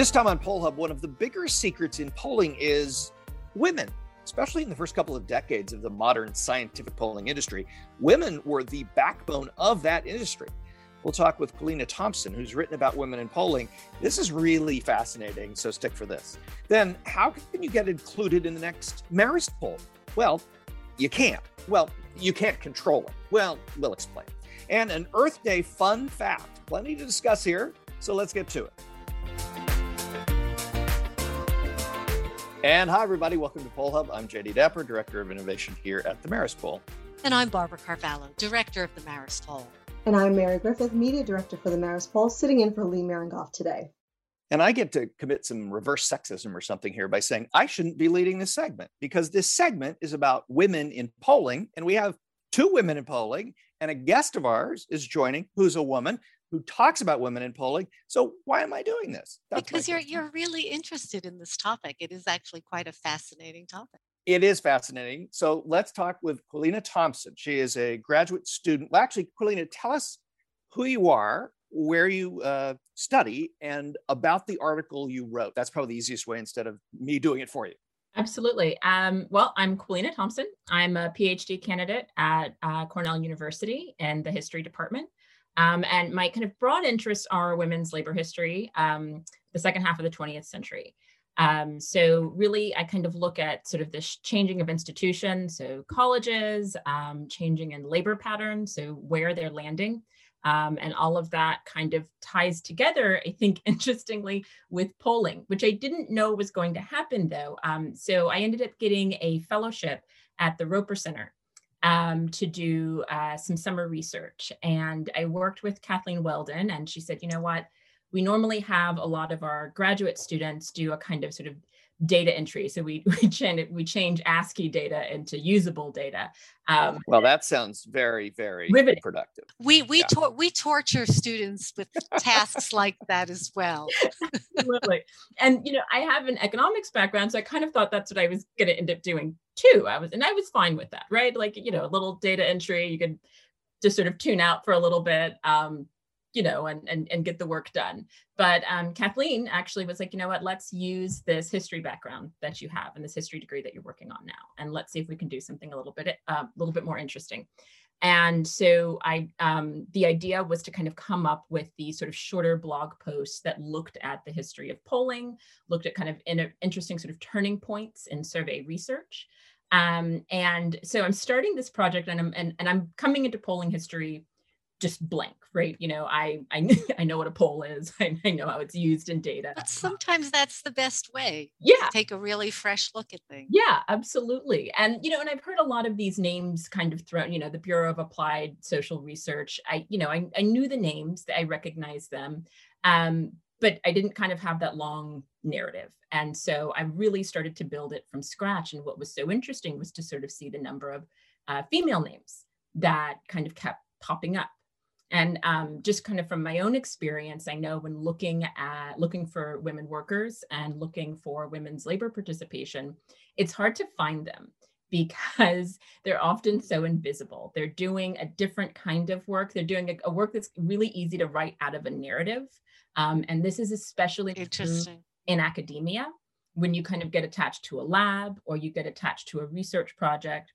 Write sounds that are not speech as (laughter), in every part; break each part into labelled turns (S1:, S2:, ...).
S1: This time on Poll Hub, one of the bigger secrets in polling is women. Especially in the first couple of decades of the modern scientific polling industry, women were the backbone of that industry. We'll talk with Kaleena Thompson, who's written about women in polling. This is really fascinating, so stick for this. Then, how can you get included in the next Marist poll? Well, you can't. Well, you can't control it. Well, we'll explain. And an Earth Day fun fact. Plenty to discuss here, so let's get to it. And hi, everybody. Welcome to Poll Hub. I'm Jay DeDapper, Director of Innovation here at the Marist Poll.
S2: And I'm Barbara Carvalho, Director of the Marist Poll.
S3: And I'm Mary Griffith, Media Director for the Marist Poll, sitting in for Lee Miringoff today.
S1: And I get to commit some reverse sexism or something here by saying I shouldn't be leading this segment because this segment is about women in polling. And we have two women in polling, and a guest of ours is joining who's a woman who talks about women in polling. So why am I doing this?
S2: That's because you're you're really interested in this topic. It is actually quite a fascinating topic.
S1: It is fascinating. So let's talk with Kaleena Thompson. She is a graduate student. Well, actually, Kaleena, tell us who you are, where you uh, study, and about the article you wrote. That's probably the easiest way instead of me doing it for you.
S4: Absolutely. Um, well, I'm Kaleena Thompson. I'm a PhD candidate at uh, Cornell University in the history department. Um, and my kind of broad interests are women's labor history, um, the second half of the 20th century. Um, so really, I kind of look at sort of this changing of institutions, so colleges, um, changing in labor patterns, so where they're landing. Um, and all of that kind of ties together, I think, (laughs) interestingly, with polling, which I didn't know was going to happen though. Um, so I ended up getting a fellowship at the Roper Center um, to do uh, some summer research. And I worked with Kathleen Weldon, and she said, you know what? We normally have a lot of our graduate students do a kind of sort of data entry. So we (laughs) we change we change ASCII data into usable data.
S1: Um, well, that sounds very very
S4: riveting.
S1: productive.
S2: We we yeah. tor- we torture students with tasks (laughs) like that as well.
S4: Absolutely. And you know, I have an economics background, so I kind of thought that's what I was going to end up doing too. I was and I was fine with that, right? Like you know, a little data entry, you could just sort of tune out for a little bit. Um, you know, and and and get the work done. But um, Kathleen actually was like, you know what, let's use this history background that you have and this history degree that you're working on now, and let's see if we can do something a little bit a uh, little bit more interesting. And so I, um, the idea was to kind of come up with these sort of shorter blog posts that looked at the history of polling, looked at kind of in interesting sort of turning points in survey research. Um, and so I'm starting this project and I'm, and, and I'm coming into polling history just blank, right? You know, I I, (laughs) I know what a poll is. (laughs) I, I, know how it's used in data.
S2: But sometimes that's the best way.
S4: Yeah.
S2: take a really fresh look at things.
S4: Yeah, absolutely. And you know, and I've heard a lot of these names kind of thrown, you know, the Bureau of Applied Social Research. I, you know, I, I knew the names, I recognized them. Um, but I didn't kind of have that long narrative. And so I really started to build it from scratch. And what was so interesting was to sort of see the number of uh, female names that kind of kept popping up and um, just kind of from my own experience i know when looking at looking for women workers and looking for women's labor participation it's hard to find them because (laughs) they're often so invisible. They're doing a different kind of work. They're doing a, a work that's really easy to write out of a narrative. Um, and this is especially
S2: interesting.
S4: in academia. When you kind of get attached to a lab or you get attached to a research project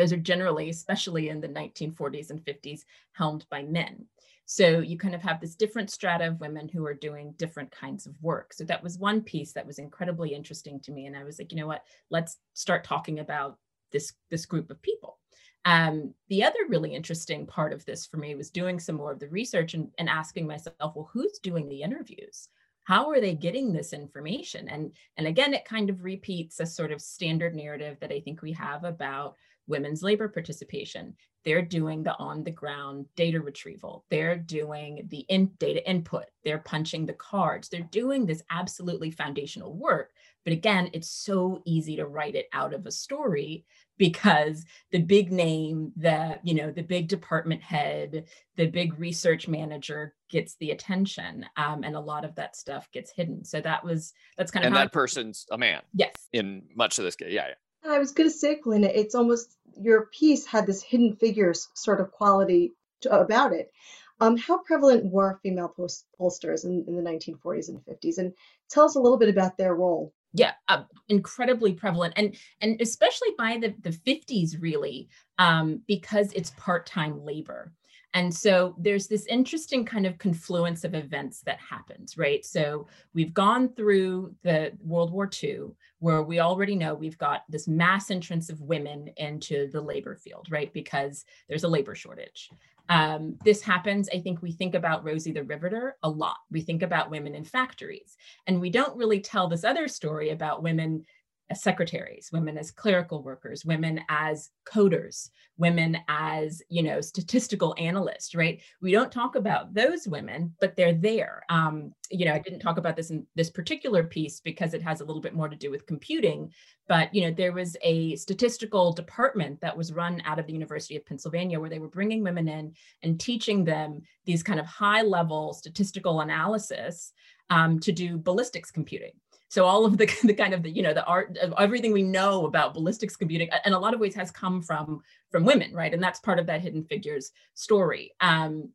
S4: those are generally, especially in the 1940s and 50s, helmed by men. So you kind of have this different strata of women who are doing different kinds of work. So that was one piece that was incredibly interesting to me. And I was like, you know what, let's start talking about this, this group of people. Um, the other really interesting part of this for me was doing some more of the research and, and asking myself, well, who's doing the interviews? How are they getting this information? And, and again, it kind of repeats a sort of standard narrative that I think we have about women's labor participation. They're doing the on the ground data retrieval. They're doing the in data input. They're punching the cards. They're doing this absolutely foundational work. But again, it's so easy to write it out of a story because the big name, the you know the big department head, the big research manager gets the attention, um, and a lot of that stuff gets hidden. So that was that's kind
S1: of
S4: and
S1: that person's a man.
S4: Yes,
S1: in much of this case, yeah, yeah.
S3: I was going to say, Kaleena, it's almost your piece had this hidden figures sort of quality to, about it. Um, how prevalent were female post- pollsters in, in the 1940s and 50s? And tell us a little bit about their role
S4: yeah uh, incredibly prevalent and and especially by the the 50s really um, because it's part-time labor and so there's this interesting kind of confluence of events that happens, right? So we've gone through the World War II, where we already know we've got this mass entrance of women into the labor field, right? Because there's a labor shortage. Um, this happens, I think we think about Rosie the Riveter a lot. We think about women in factories, and we don't really tell this other story about women as secretaries, women as clerical workers, women as coders, women as you know statistical analysts. Right? We don't talk about those women, but they're there. Um, you know, I didn't talk about this in this particular piece because it has a little bit more to do with computing. But you know, there was a statistical department that was run out of the University of Pennsylvania where they were bringing women in and teaching them these kind of high-level statistical analysis um, to do ballistics computing so all of the, (laughs) the kind of the you know the art of everything we know about ballistics computing in a lot of ways has come from from women right? And that's part of that hidden figures story. Um,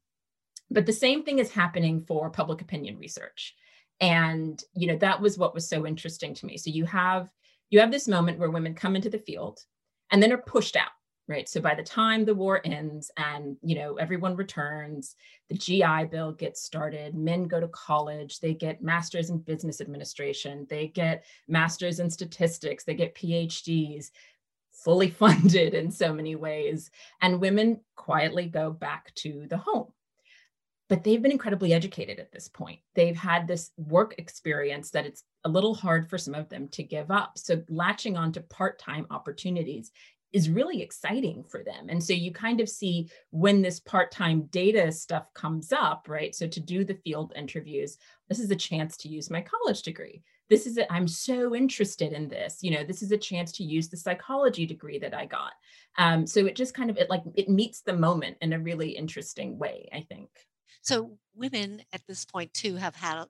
S4: but the same thing is happening for public opinion research. And you know that was what was so interesting to me. So you have you have this moment where women come into the field and then are pushed out right so by the time the war ends and you know everyone returns the gi bill gets started men go to college they get masters in business administration they get masters in statistics they get phds fully (laughs) funded in so many ways and women quietly go back to the home but they've been incredibly educated at this point. They've had this work experience that it's a little hard for some of them to give up. So, latching on to part time opportunities is really exciting for them. And so you kind of see when this part time data stuff comes up, right? So to do the field interviews, this is a chance to use my college degree. This is, i I'm so interested in this. You know, this is a chance to use the psychology degree that I got. Um, so it just kind of, it like, it meets the moment in a really interesting way, I think.
S2: So women at this point too have had a,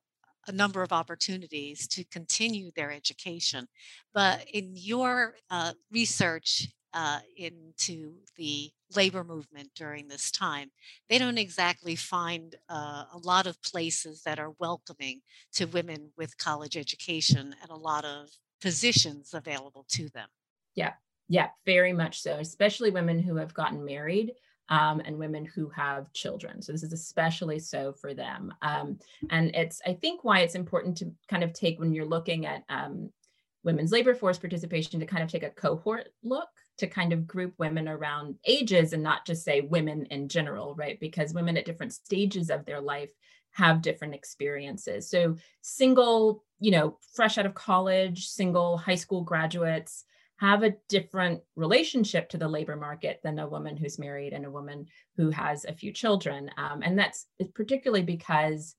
S2: number of opportunities to continue their education. But in your uh, research uh, into the labor movement during this time. They don't exactly find uh, a lot of places that are welcoming to women with college education and a lot of positions available to them.
S4: Yeah, yeah, very much so, especially women who have gotten married. Um, and women who have children. So this is especially so for them. Um, and it's, I think, why it's important to kind of take when you're looking at um, women's labor force participation to kind of take a cohort look to kind of group women around ages and not just say women in general, right? Because women at different stages of their life have different experiences. So, single, you know, fresh out of college, single high school graduates have a different relationship to the labor market than a woman who's married and a woman who has a few children. Um, and that's particularly because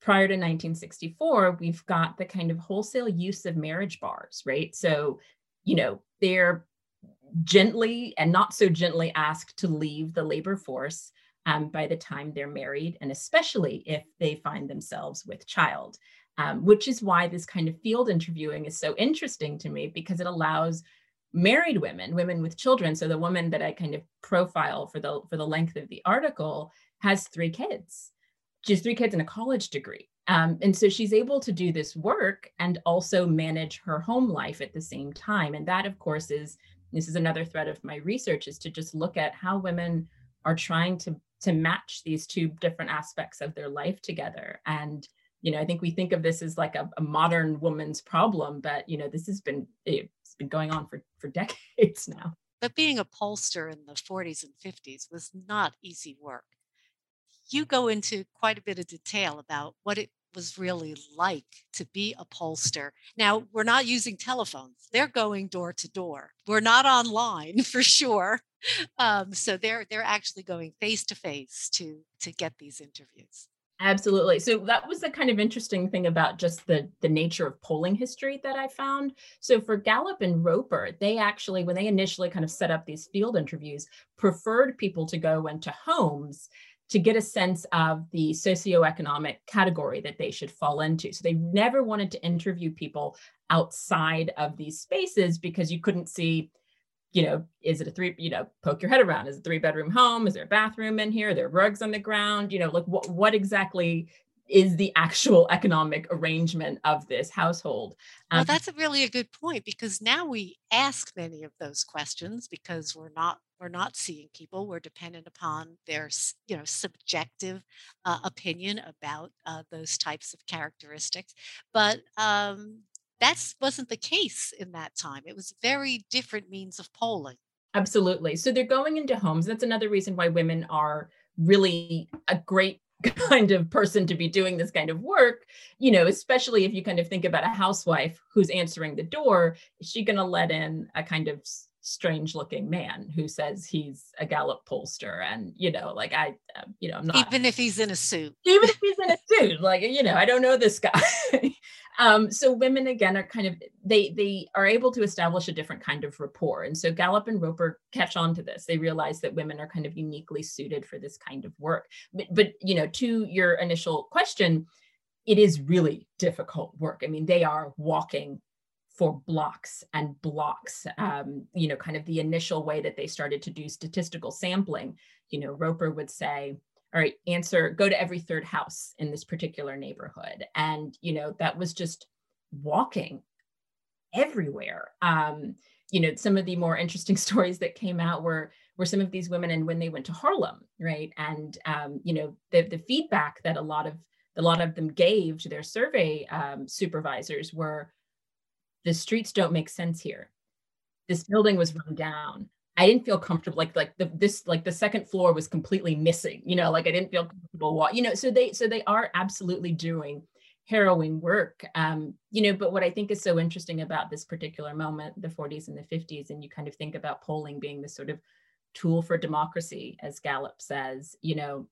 S4: prior to 1964, we've got the kind of wholesale use of marriage bars, right? So, you know, they're gently and not so gently asked to leave the labor force um, by the time they're married, and especially if they find themselves with child, um, which is why this kind of field interviewing is so interesting to me because it allows married women, women with children. So the woman that I kind of profile for the for the length of the article has three kids. Has three kids and a college degree. Um, and so she's able to do this work and also manage her home life at the same time. And that, of course, is this is another thread of my research is to just look at how women are trying to to match these two different aspects of their life together and you know i think we think of this as like a, a modern woman's problem but you know this has been it's been going on for for (laughs) decades now
S2: but being a pollster in the 40s and 50s was not easy work you go into quite a bit of detail about what it was really like to be a pollster. Now, we're not using telephones. They're going door to door. We're not online (laughs) for sure. Um, so they're they're actually going face to face to to get these interviews.
S4: Absolutely. So that was the kind of interesting thing about just the the nature of polling history that I found. So for Gallup and Roper, they actually when they initially kind of set up these field interviews, preferred people to go into homes to get a sense of the socioeconomic category that they should fall into. So they never wanted to interview people outside of these spaces because you couldn't see you know, is it a three, you know, poke your head around. Is it a three bedroom home? Is there a bathroom in here? Are there rugs on the ground? You know, like what, what exactly is the actual (laughs) economic arrangement of this household.
S2: Um, well, that's a really a good point because now we ask many of those questions because we're not we're not seeing people. We're dependent upon their you know subjective uh, opinion about uh, those types of characteristics. But um, that wasn't the case in that time. It was very different means of polling.
S4: Absolutely. So they're going into homes. That's another reason why women are really a great (laughs) kind of person to be doing this kind of work you know especially if you kind of think about a housewife who's answering the door is she going to let in a kind of strange looking man who says he's a Gallup pollster and you know like I uh, you know I'm not
S2: even if he's in a suit.
S4: Even if he's in a suit like you know I don't know this guy. (laughs) Um so women again are kind of they they are able to establish a different kind of rapport. And so Gallup and Roper catch on to this. They realize that women are kind of uniquely suited for this kind of work. But but you know to your initial question it is really difficult work. I mean they are walking for blocks and blocks. Um, you know, kind of the initial way that they started to do statistical sampling. You know, Roper would say, all right, answer, go to every third house in this particular neighborhood. And, you know, that was just walking everywhere. Um, you know, some of the more interesting (laughs) stories that came out were were some of these women and when they went to Harlem, right? And um, you know, the the feedback that a lot of a lot of them gave to their survey um, supervisors were the streets don't make sense here. This building was run down. I didn't feel comfortable. Like like the this like the second floor was completely missing. You know, like I didn't feel comfortable. Walk, you know, so they so they are absolutely doing harrowing work. Um, you know, but what I think is so interesting about this particular moment, the 40s and the 50s, and you kind of think about polling being this sort of tool for democracy, as Gallup says. You know,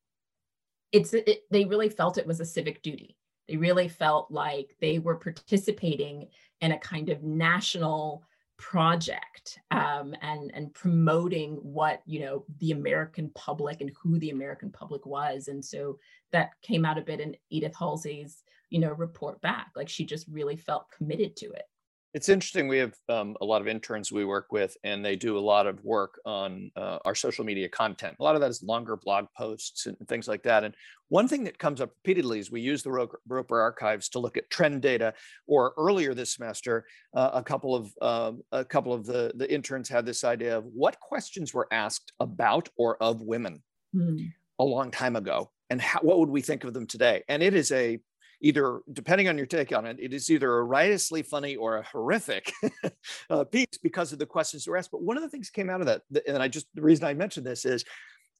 S4: it's it, they really felt it was a civic duty. They really felt like they were participating in a kind of national project um, and and promoting what you know the American public and who the American public was, and so that came out a bit in Edith Halsey's you know report back. Like she just really felt committed to it.
S1: It's interesting. We have um, a lot of interns we work with, and they do a lot of work on uh, our social media content. A lot of that is longer blog posts and things like that. And one thing that comes up repeatedly is we use the Roper archives to look at trend data. Or earlier this semester, uh, a couple of uh, a couple of the the interns had this idea of what questions were asked about or of women mm. a long time ago, and how, what would we think of them today? And it is a either depending on your take on it, it is either a riotously funny or a horrific (laughs) uh, piece because of the questions that were asked. But one of the things that came out of that, and I just the reason I mentioned this is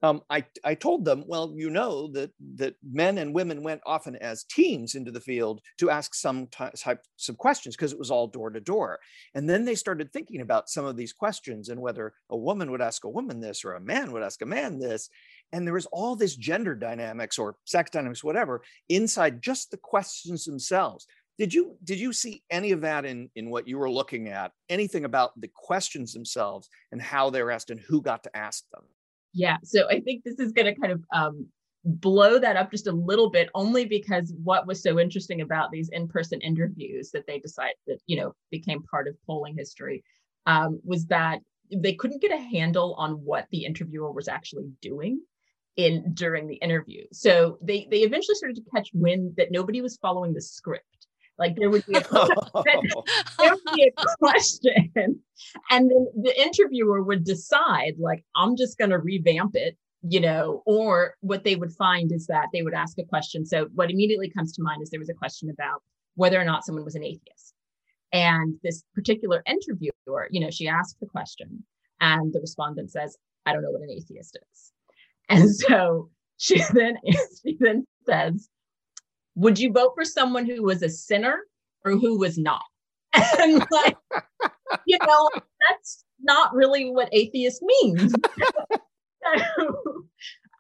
S1: um, I, I told them, well, you know that that men and women went often as teams into the field to ask some type of questions because it was all door to door. And then they started thinking about some of these questions and whether a woman would ask a woman this or a man would ask a man this and there was all this gender dynamics or sex dynamics whatever inside just the questions themselves. Did you did you see any of that in in what you were looking at? Anything about the questions themselves and how they were asked and who got to ask them?
S4: Yeah so i think this is going to kind of um, blow that up just a little bit only because what was so interesting about these in-person interviews that they decided that you know became part of polling history um, was that they couldn't get a handle on what the interviewer was actually doing in during the interview. So they they eventually started to catch wind that nobody was following the script. Like there would be a (laughs) there would be a question, and then the interviewer would decide, like, I'm just going to revamp it, you know. Or what they would find is that they would ask a question. So what immediately comes to mind is there was a question about whether or not someone was an atheist, and this particular interviewer, you know, she asked the question, and the respondent says, "I don't know what an atheist is." And so she (laughs) then she then says, "Would you vote for someone who was a sinner or who was not?" (laughs) And like, you know, that's not really what atheist means. (laughs) so,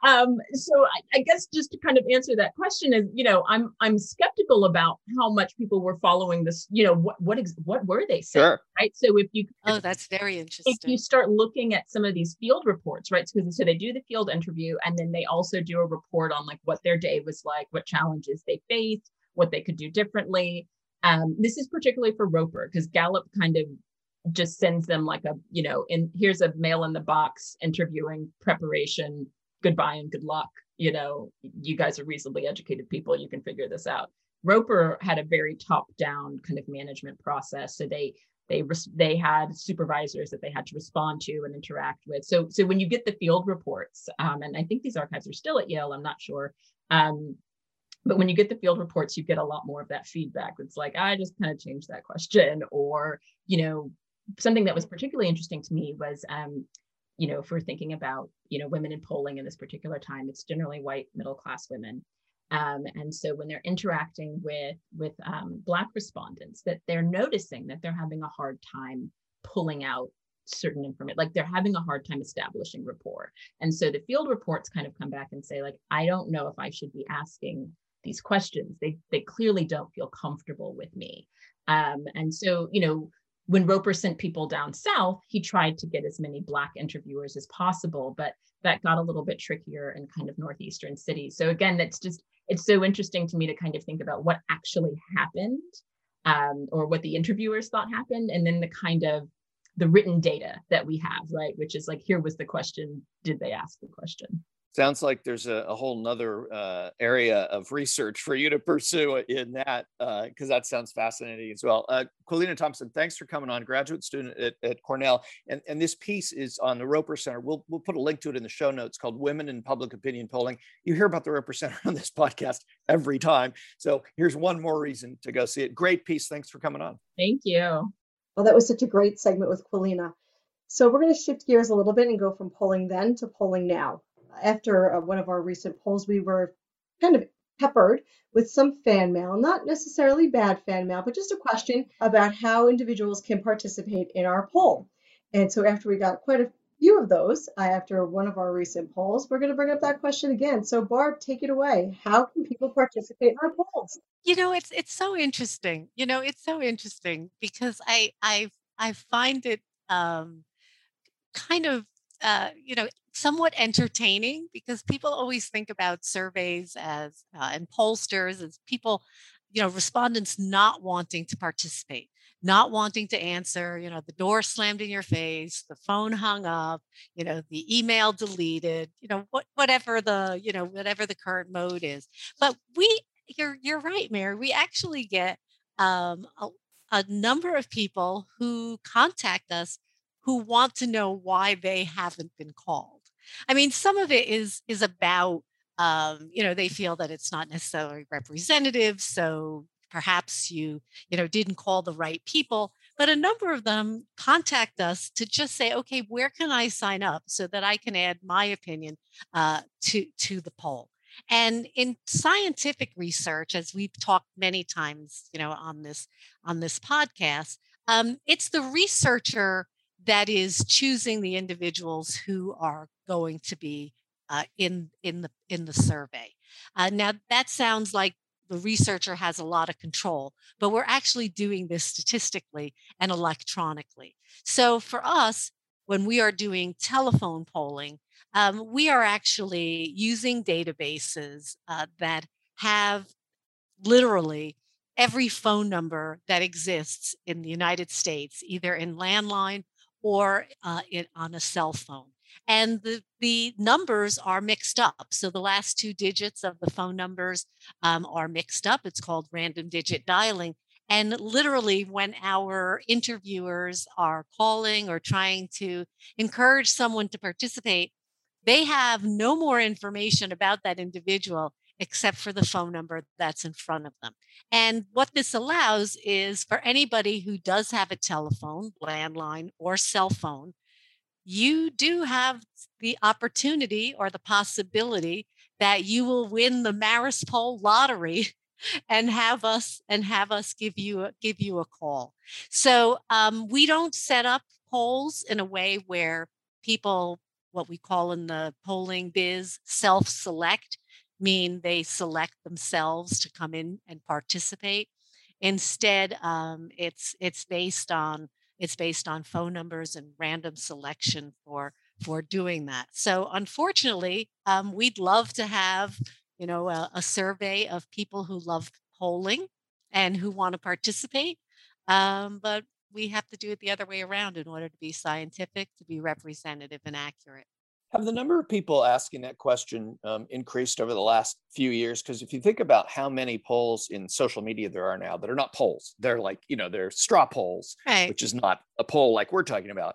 S4: um, so I, I, guess just to kind of answer that question is, you know, I'm I'm skeptical about how much people were following this. You know, what what ex- what were they saying, sure. right? So if you
S2: oh, that's very interesting.
S4: If you start looking at some of these field reports, right? So, so they do the field interview, and then they also do a report on like what their day was like, what challenges they faced, what they could do differently. Um, this is particularly for Roper because Gallup kind of just sends them like a you know and here's a mail in the box interviewing preparation goodbye and good luck. You know you guys are reasonably educated people. You can figure this out. Roper had a very top down kind of management process. So they they they had supervisors that they had to respond to and interact with. So so when you get the field reports um, and i think these archives are still at yale i'm not sure um, but when you get the field reports you get a lot more of that feedback. It's like i just kind of changed that question or you know something that was particularly interesting to me was um, you know if we're thinking about you know women in polling in this particular time it's generally white middle class women. Um, and so when they're interacting with with um, black respondents that they're noticing that they're having a hard time pulling out certain information like they're having a hard time establishing rapport. And so the field reports kind of come back and say like i don't know if i should be asking these questions. They they clearly don't feel comfortable with me. Um, and so you know when Roper sent people down south, he tried to get as many Black interviewers as possible, but that got a little bit trickier in kind of northeastern cities. So again, that's just it's so interesting to me to kind of think about what actually happened, um, or what the interviewers thought happened, and then the kind of the written data that we have, right? Which is like, here was the question: Did they ask the question?
S1: Sounds like there's a, a whole nother uh, area of research for you to pursue in that because uh, that sounds fascinating as well. Uh, Kaleena thompson thanks for coming on graduate student at, at, cornell. And, and this piece is on the roper center. We'll, we'll put a link to it in the show notes called women in public opinion polling. You hear about the roper center (laughs) on this podcast every time. So here's one more reason to go see it. Great piece. Thanks for coming on.
S4: Thank you.
S3: Well that was such a great segment with Kaleena. So we're going to shift gears a little bit and go from polling then to polling now after uh, one of our recent polls, we were kind of peppered with some fan mail, not necessarily bad fan mail, but just a question about how individuals can participate in our poll. And so after we got quite a few of those uh, after one of our recent polls, we're going to bring up that question again. So Barb, take it away. How can people participate in our polls?
S2: You know, it's it's so interesting. You know, it's so interesting because I I I find it um, kind of uh, you know somewhat entertaining because people always think about surveys as uh, and pollsters as people you know respondents not wanting to participate not wanting to answer you know the door slammed in your face the phone hung up you know the email deleted you know what whatever the you know whatever the current mode is. But we you're you're right mary we actually get um, a, a number of people who contact us who want to know why they haven't been called. I mean, some of it is is about um, you know they feel that it's not necessarily representative, so perhaps you you know didn't call the right people. But a number of them contact us to just say, okay, where can I sign up so that I can add my opinion uh, to to the poll. And in scientific research, as we've talked many times, you know, on this on this podcast, um, it's the researcher that is choosing the individuals who are going to be uh, in in the in the survey. Uh, now that sounds like the researcher has a lot of control, but we're actually doing this statistically and electronically. So for us, when we are doing telephone polling, um, we are actually using databases uh, that have literally every phone number that exists in the United States, either in landline or uh, it, on a cell phone. And the, the numbers are mixed up. So the last two digits of the phone numbers um, are mixed up. It's called random digit dialing. And literally, when our interviewers are calling or trying to encourage someone to participate, they have no more information about that individual except for the phone number that's in front of them. And what this allows is for anybody who does have a telephone, landline, or cell phone, you do have the opportunity or the possibility that you will win the Marist Poll lottery (laughs) and have us and have us give you a, give you a call. So um, we don't set up polls in a way where people what we call in the polling biz self select mean they select themselves to come in and participate. Instead, um, it's it's based on it's based on phone numbers and random selection for for doing that. So unfortunately, um, we'd love to have you know a, a, survey of people who love polling and who want to participate, um, but we have to do it the other way around in order to be scientific, to be representative and accurate.
S1: Have the number of people asking that question um, increased over the last few years? Because if you think about how many polls in social media there are now that are not polls, they're like, you know, they're straw polls,
S2: right.
S1: which is not a poll like we're talking about,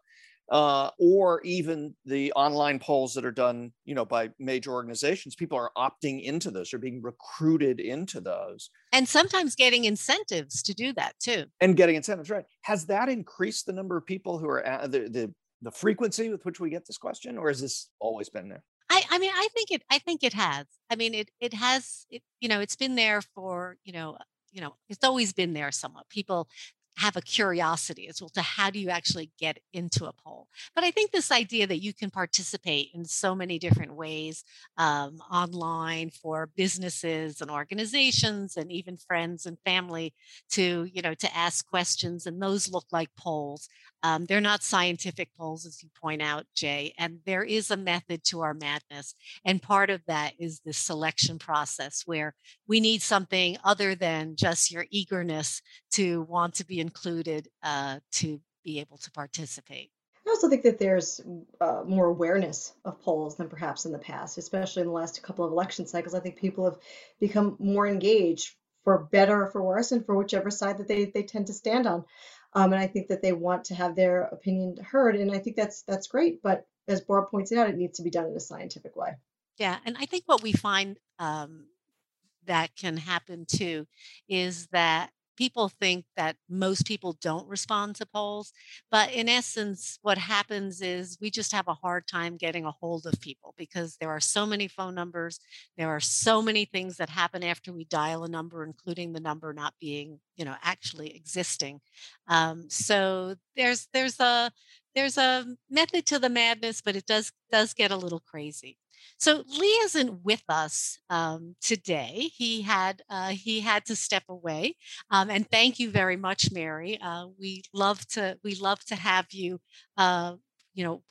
S1: uh, or even the online polls that are done, you know, by major organizations. People are opting into those, are being recruited into those.
S2: And sometimes getting incentives to do that too.
S1: And getting incentives, right. Has that increased the number of people who are at the, the the frequency with which we get this question, or has this always been there?
S2: I, I mean, I think it. I think it has. I mean, it. It has. It, you know, it's been there for. You know, you know, it's always been there somewhat. People have a curiosity as well to how do you actually get into a poll. But I think this idea that you can participate in so many different ways um, online for businesses and organizations and even friends and family to you know to ask questions and those look like polls. Um, they're not scientific polls, as you point out, Jay, and there is a method to our madness. And part of that is the selection process where we need something other than just your eagerness to want to be included uh, to be able to participate.
S3: I also think that there's uh, more awareness of polls than perhaps in the past, especially in the last couple of election cycles. I think people have become more engaged for better or for worse and for whichever side that they, they tend to stand on. Um, and I think that they want to have their opinion heard, and I think that's that's great. But as Barb pointed out, it needs to be done in a scientific way.
S2: Yeah, and I think what we find um, that can happen too is that people think that most people don't respond to polls. But in essence, what happens is we just have a hard time getting a hold of people because there are so many phone numbers. There are so many things that happen after we dial a number, including the number not being, you know, actually existing. Um, so there's there's a there's a method to the madness, but it does does get a little crazy. So Lee isn't with us um, today. He had uh, he had to step away, um, and thank you very much, Mary. Uh, we love to we love to have you, uh, you know,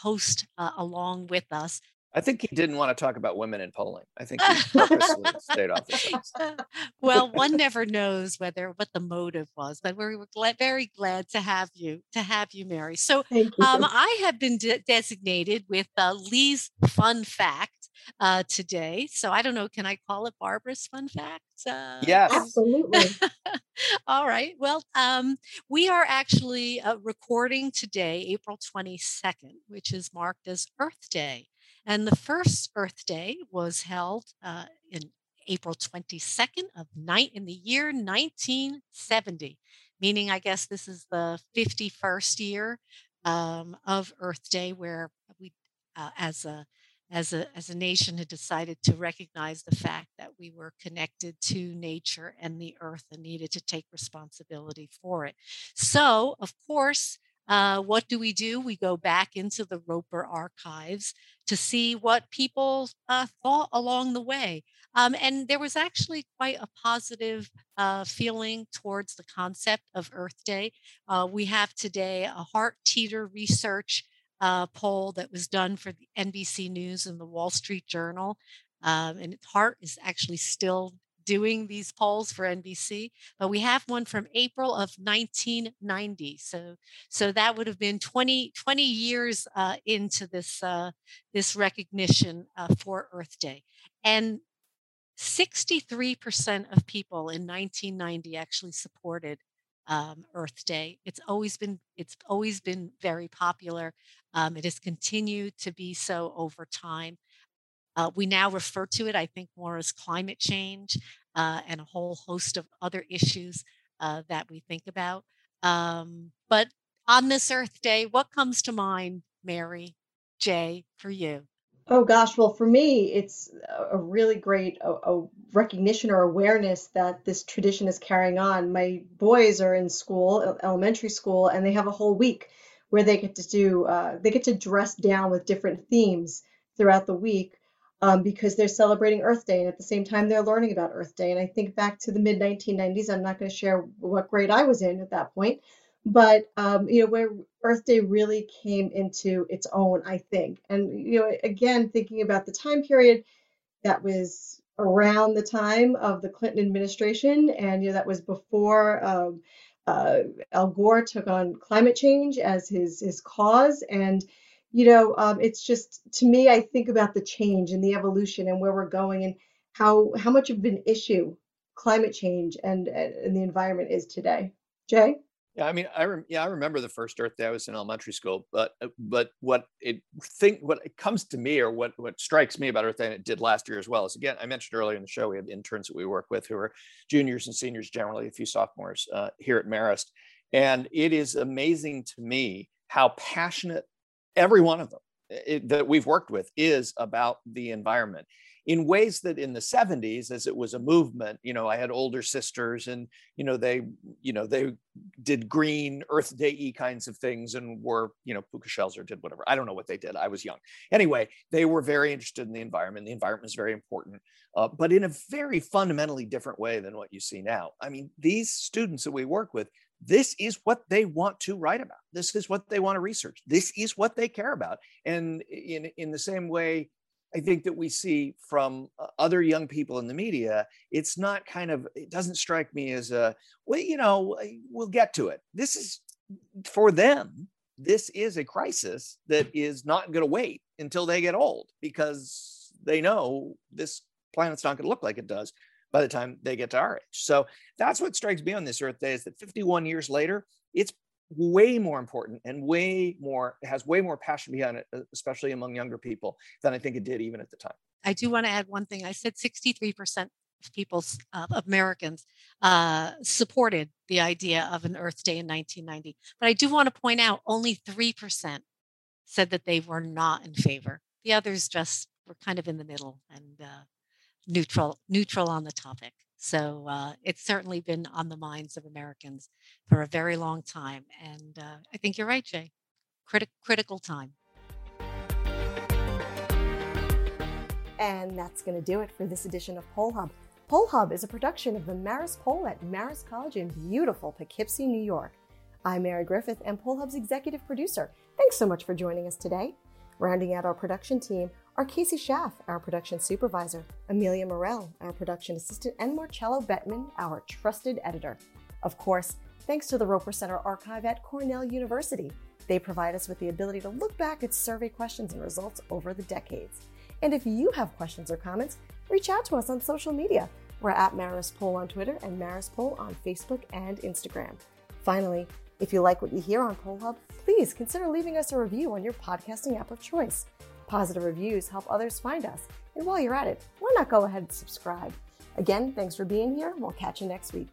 S2: host uh, along with us.
S1: I think he didn't want to talk about women in polling. I think he (laughs) purposely stayed off the (laughs)
S2: well, one never knows whether what the motive was, but we're glad, very glad to have you to have you, Mary. So um, I have been de- designated with uh, Lee's fun fact uh, today. So I don't know, can I call it Barbara's fun fact?
S1: Uh, yes,
S3: absolutely. (laughs)
S2: All right. Well, um, we are actually uh, recording today, April 22nd, which is marked as Earth Day. And the first Earth Day was held uh, in April 22nd of night in the year 1970, meaning I guess this is the 51st year um, of Earth Day, where we, uh, as a as a as a nation, had decided to recognize the fact that we were connected to nature and the earth and needed to take responsibility for it. So, of course, uh, what do we do? We go back into the Roper archives to see what people uh, thought along the way. Um, and there was actually quite a positive uh, feeling towards the concept of Earth Day. Uh, we have today a Hart Teeter research uh, poll that was done for the NBC News and the Wall Street Journal. Um, and Hart is actually still doing these polls for NBC, but we have one from April of 1990. So, so that would have been 20, 20 years uh, into this uh, this recognition uh, for Earth Day, and 63% of people in 1990 actually supported um, Earth Day. It's always been it's always been very popular. Um, it has continued to be so over time. Uh, we now refer to it, I think, more as climate change uh, and a whole host of other issues uh, that we think about. Um, but on this Earth Day, what comes to mind, Mary, Jay, for you?
S3: Oh gosh, well, for me, it's a really great a, a recognition or awareness that this tradition is carrying on. My boys are in school, elementary school, and they have a whole week where they get to do uh, they get to dress down with different themes throughout the week um, because they're celebrating Earth Day and at the same time they're learning about Earth Day. And I think back to the mid 1990s, I'm not going to share what grade I was in at that point, but um, you know where Earth Day really came into its own, I think. And you know, again, thinking about the time period that was around the time of the Clinton administration, and you know that was before. Um,
S5: uh, Al Gore took on climate change as his his cause, and you know, um, it's just to me, I think about the change and the evolution and where we're going and how how much of an issue climate change and and the environment is today. Jay.
S1: Yeah, I mean, I rem- yeah, I remember the first Earth Day I was in elementary school, but uh, but what it think what it comes to me or what what strikes me about Earth Day and it did last year as well is again I mentioned earlier in the show we have interns that we work with who are juniors and seniors generally a few sophomores uh, here at Marist, and it is amazing to me how passionate every one of them it, that we've worked with is about the environment. In ways that in the 70s as it was a movement you know i had older sisters and you know they you know they did green earth day kinds of things and were you know puka shells or did whatever. I don't know what they did. I was young. Anyway they were very interested in the environment. The environment is very important uh, but in a very fundamentally different way than what you see now. I mean these students that we work with this is what they want to write about. This is what they want to research. This is what they care about. And in in the same way I think that we see from uh, other young people in the media, it's not kind of, it doesn't strike me as a, well, you know, we'll get to it. This is for them, this is a crisis that is not going to wait until they get old because they know this planet's not going to look like it does by the time they get to our age. So that's what strikes me on this Earth Day is that 51 years later, it's way more important and way more has way more passion behind it especially among younger people than i think it did even at the time.
S2: I do want to add one thing. I said 63% of people uh, americans uh, supported the idea of an earth day in 1990 but i do want to point out only 3% said that they were not in favor. The others just were kind of in the middle and uh, neutral neutral on the topic so uh, it's certainly been on the minds of Americans for a very long time. And uh, I think you're right, Jay. Criti- critical time.
S3: And that's going to do it for this edition of Poll Hub. Poll Hub is a production of the Marist Poll at Marist College in beautiful Poughkeepsie, New York. I'm Mary Griffith and Poll Hub's executive producer. Thanks so much for joining us today. Rounding out our production team are Casey Schaff, our production supervisor, Amelia Morell, our production assistant, and Marcello Bettman, our trusted editor. Of course, thanks to the Roper Center Archive at Cornell University. They provide us with the ability to look back at survey questions and results over the decades. And if you have questions or comments, reach out to us on social media. We're at Marist Poll on Twitter and Marist Poll on Facebook and Instagram. Finally, if you like what you hear on Poll Hub, please consider leaving us a review on your podcasting app of choice. Positive reviews help others find us. And while you're at it, why not go ahead and subscribe? Again, thanks for being here. We'll catch you next week.